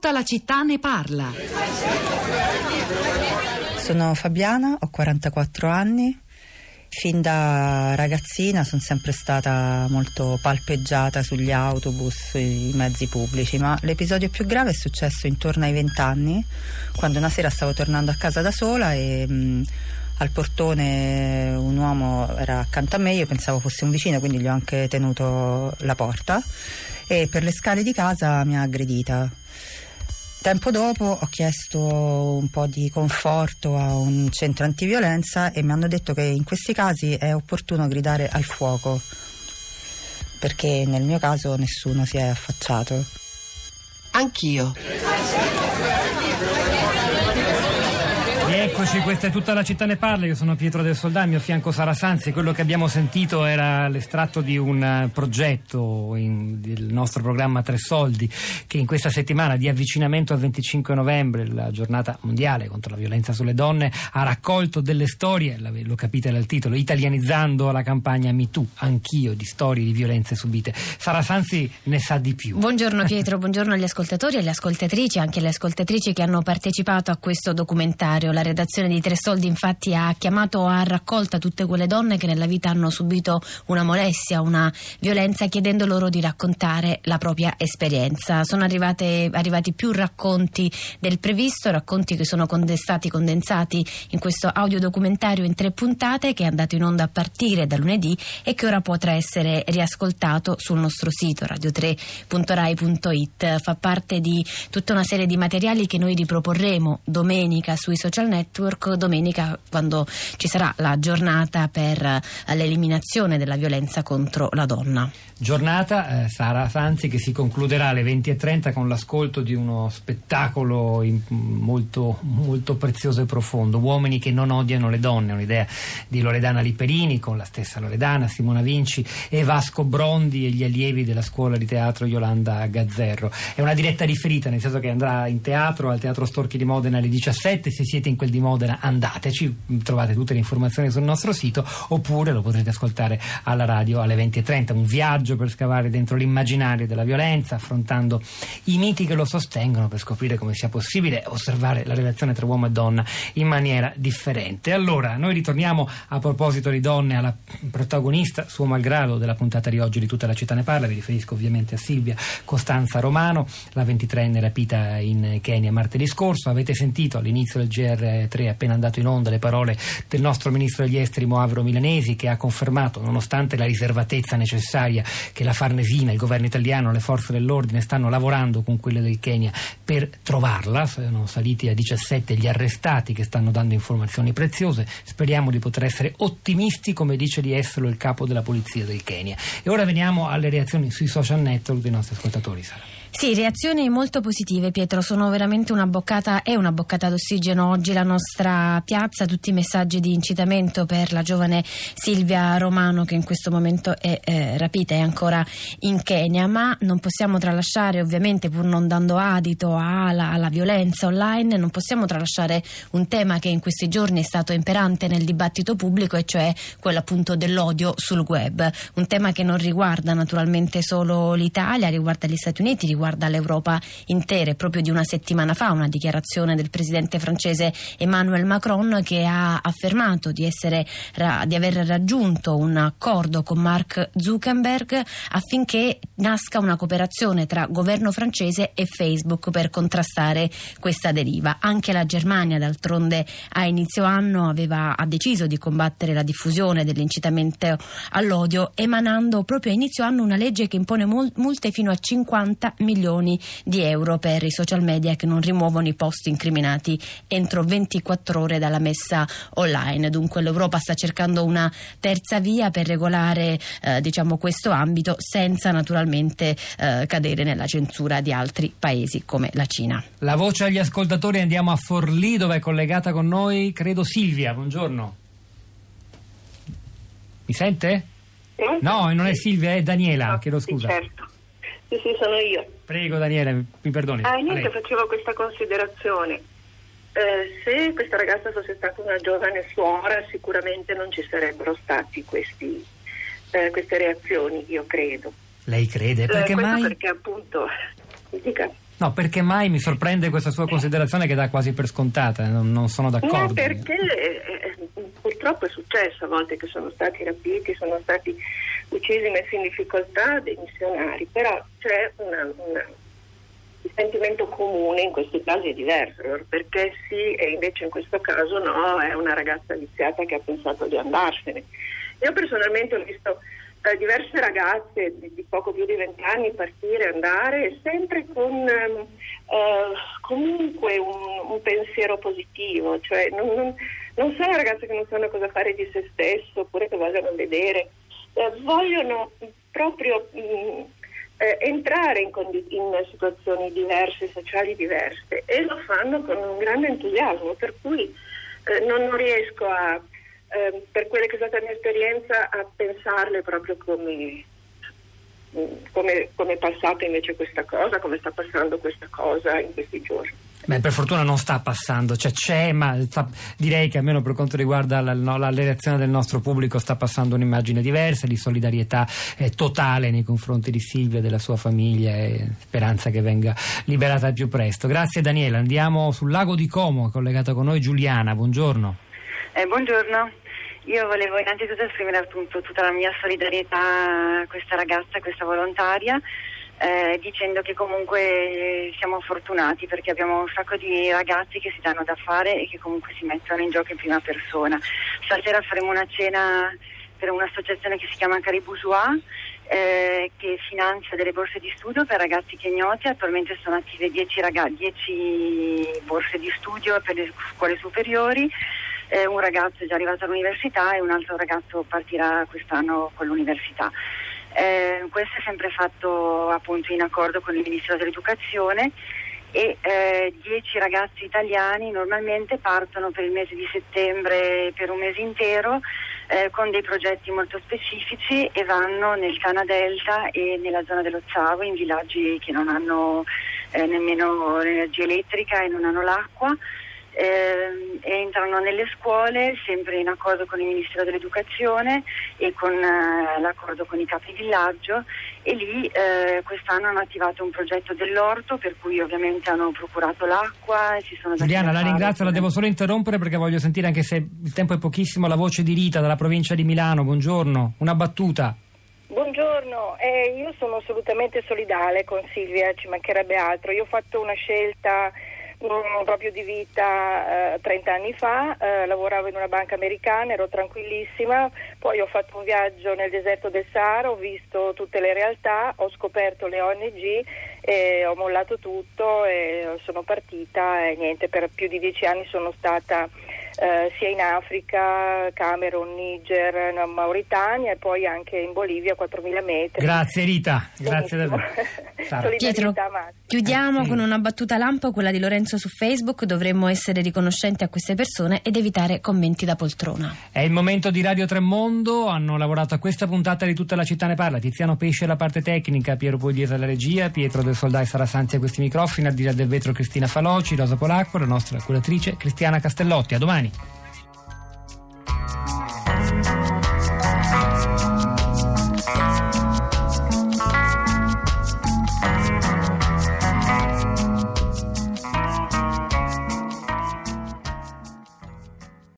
Tutta la città ne parla. Sono Fabiana, ho 44 anni. Fin da ragazzina sono sempre stata molto palpeggiata sugli autobus, sui mezzi pubblici, ma l'episodio più grave è successo intorno ai 20 anni, quando una sera stavo tornando a casa da sola e mh, al portone un uomo era accanto a me, io pensavo fosse un vicino, quindi gli ho anche tenuto la porta e per le scale di casa mi ha aggredita. Tempo dopo ho chiesto un po' di conforto a un centro antiviolenza e mi hanno detto che in questi casi è opportuno gridare al fuoco perché nel mio caso nessuno si è affacciato. Anch'io. Eccoci, questa è tutta la città ne parla, io sono Pietro del Soldà, al mio fianco Sara Sanzi, quello che abbiamo sentito era l'estratto di un eh, progetto in, del nostro programma Tre Soldi che in questa settimana di avvicinamento al 25 novembre, la giornata mondiale contro la violenza sulle donne, ha raccolto delle storie, lo capite dal titolo, italianizzando la campagna MeToo, anch'io, di storie di violenze subite. Sara Sanzi ne sa di più. Buongiorno Pietro, buongiorno agli ascoltatori e alle ascoltatrici, anche alle ascoltatrici che hanno partecipato a questo documentario. La redazione di Tre Soldi infatti ha chiamato a raccolta tutte quelle donne che nella vita hanno subito una molestia, una violenza, chiedendo loro di raccontare la propria esperienza. Sono arrivate, arrivati più racconti del previsto, racconti che sono stati condensati in questo audiodocumentario in tre puntate che è andato in onda a partire da lunedì e che ora potrà essere riascoltato sul nostro sito radio3.rai.it. Fa parte di tutta una serie di materiali che noi riproporremo domenica sui social network Network domenica quando ci sarà la giornata per eh, l'eliminazione della violenza contro la donna. Giornata, eh, Sara Sanzi, che si concluderà alle 20.30 con l'ascolto di uno spettacolo in, molto, molto prezioso e profondo. Uomini che non odiano le donne, un'idea di Loredana Liperini con la stessa Loredana, Simona Vinci e Vasco Brondi e gli allievi della scuola di teatro Yolanda Gazzerro. È una diretta riferita, nel senso che andrà in teatro al Teatro Storchi di Modena alle 17. Se siete in quel di Modena andateci, trovate tutte le informazioni sul nostro sito oppure lo potrete ascoltare alla radio alle 20.30. Un viaggio viaggio per scavare dentro l'immaginario della violenza, affrontando i miti che lo sostengono per scoprire come sia possibile osservare la relazione tra uomo e donna in maniera differente. Allora, noi ritorniamo a proposito di donne alla protagonista, suo malgrado, della puntata di oggi di Tutta la città ne parla, vi riferisco ovviamente a Silvia Costanza Romano, la 23enne rapita in Kenya martedì scorso. Avete sentito all'inizio del GR3 appena andato in onda le parole del nostro ministro degli esteri Moavro Milanesi che ha confermato, nonostante la riservatezza necessaria che la Farnesina, il governo italiano, le forze dell'ordine stanno lavorando con quelle del Kenya per trovarla. Sono saliti a 17 gli arrestati che stanno dando informazioni preziose. Speriamo di poter essere ottimisti, come dice di esserlo il capo della polizia del Kenya. E ora veniamo alle reazioni sui social network dei nostri ascoltatori. Sara. Sì, reazioni molto positive Pietro, sono veramente una boccata, è una boccata d'ossigeno oggi la nostra piazza, tutti i messaggi di incitamento per la giovane Silvia Romano che in questo momento è eh, rapita, è ancora in Kenya, ma non possiamo tralasciare ovviamente pur non dando adito alla, alla violenza online, non possiamo tralasciare un tema che in questi giorni è stato imperante nel dibattito pubblico e cioè quello appunto dell'odio sul web, un tema che non riguarda naturalmente solo l'Italia, riguarda gli Stati Uniti, riguarda l'Europa intera. È proprio di una settimana fa una dichiarazione del presidente francese Emmanuel Macron che ha affermato di, essere, di aver raggiunto un accordo con Mark Zuckerberg affinché nasca una cooperazione tra governo francese e Facebook per contrastare questa deriva. Anche la Germania, d'altronde, a inizio anno aveva, ha deciso di combattere la diffusione dell'incitamento all'odio, emanando proprio a inizio anno una legge che impone multe fino a 50 milioni di euro per i social media che non rimuovono i post incriminati entro 24 ore dalla messa online. Dunque l'Europa sta cercando una terza via per regolare eh, diciamo, questo ambito senza naturalmente eh, cadere nella censura di altri paesi come la Cina. La voce agli ascoltatori andiamo a Forlì dove è collegata con noi credo Silvia, buongiorno. Mi sente? No, non è Silvia, è Daniela, chiedo scusa. Certo. Sì, sì, sono io. Prego Daniele, mi perdoni. Ah, niente, facevo questa considerazione. Eh, se questa ragazza fosse stata una giovane suora, sicuramente non ci sarebbero stati questi, eh, queste reazioni, io credo. Lei crede? Perché eh, mai? Perché appunto, dica. No, perché mai mi sorprende questa sua considerazione che dà quasi per scontata, non, non sono d'accordo. No, perché eh, purtroppo è successo a volte che sono stati rapiti, sono stati uccisi, messi in difficoltà dei missionari, però c'è una, una, il sentimento comune in questi casi è diverso, perché sì e invece in questo caso no, è una ragazza viziata che ha pensato di andarsene. Io personalmente ho visto eh, diverse ragazze di, di, poco più di vent'anni partire, andare, sempre con ehm, eh, comunque un, un, pensiero positivo, cioè non, non, non, sono ragazze che non sanno cosa fare di se stesso oppure che vogliono vedere, eh, vogliono proprio mh, mm, eh, entrare in, condi- in situazioni diverse, sociali diverse e lo fanno con un grande entusiasmo, per cui eh, non, riesco a eh, per quella che è stata la mia esperienza, a pensarle proprio come, come, come è passata invece questa cosa, come sta passando questa cosa in questi giorni. Beh, per fortuna non sta passando, cioè c'è, ma sta, direi che almeno per quanto riguarda la, no, la, reazione del nostro pubblico sta passando un'immagine diversa di solidarietà eh, totale nei confronti di Silvia e della sua famiglia e speranza che venga liberata al più presto. Grazie Daniela, andiamo sul lago di Como, collegata con noi Giuliana, buongiorno. Eh, buongiorno. Io volevo innanzitutto esprimere appunto tutta la mia solidarietà a questa ragazza, a questa volontaria, eh, dicendo che comunque siamo fortunati perché abbiamo un sacco di ragazzi che si danno da fare e che comunque si mettono in gioco in prima persona. Stasera faremo una cena per un'associazione che si chiama Caribusua eh, che finanzia delle borse di studio per ragazzi kenyoti. Attualmente sono attive 10, ragazzi, 10 borse di studio per le scuole superiori eh, un ragazzo è già arrivato all'università e un altro ragazzo partirà quest'anno con l'università. Eh, questo è sempre fatto appunto in accordo con il Ministero dell'Educazione e eh, dieci ragazzi italiani normalmente partono per il mese di settembre per un mese intero eh, con dei progetti molto specifici e vanno nel Cana Delta e nella zona dello Zavo in villaggi che non hanno eh, nemmeno l'energia elettrica e non hanno l'acqua eh, entrano nelle scuole sempre in accordo con il Ministero dell'Educazione e con eh, l'accordo con i capi villaggio e lì eh, quest'anno hanno attivato un progetto dell'orto per cui ovviamente hanno procurato l'acqua e si sono Giuliana la ringrazio, la devo solo interrompere perché voglio sentire anche se il tempo è pochissimo la voce di Rita dalla provincia di Milano, buongiorno, una battuta. Buongiorno, eh, io sono assolutamente solidale con Silvia, ci mancherebbe altro. Io ho fatto una scelta um, proprio di vita eh, 30 anni fa, eh, lavoravo in una banca americana, ero tranquillissima, poi ho fatto un viaggio nel deserto del Sahara, ho visto tutte le realtà, ho scoperto le ONG e ho mollato tutto e sono partita e niente, per più di dieci anni sono stata eh, sia in Africa, Camerun, Niger, Mauritania e poi anche in Bolivia a 4.000 metri. Grazie Rita, grazie davvero. Pietro, chiudiamo eh, sì. con una battuta lampo, quella di Lorenzo su Facebook, dovremmo essere riconoscenti a queste persone ed evitare commenti da poltrona. È il momento di Radio Tremondo, hanno lavorato a questa puntata di Tutta la città ne parla, Tiziano Pesce la parte tecnica, Piero Pugliese alla regia, Pietro del Soldai Sara Sanzi a questi microfoni, Ardila del Vetro Cristina Faloci, Rosa Polacco, la nostra curatrice Cristiana Castellotti. A domani. Money.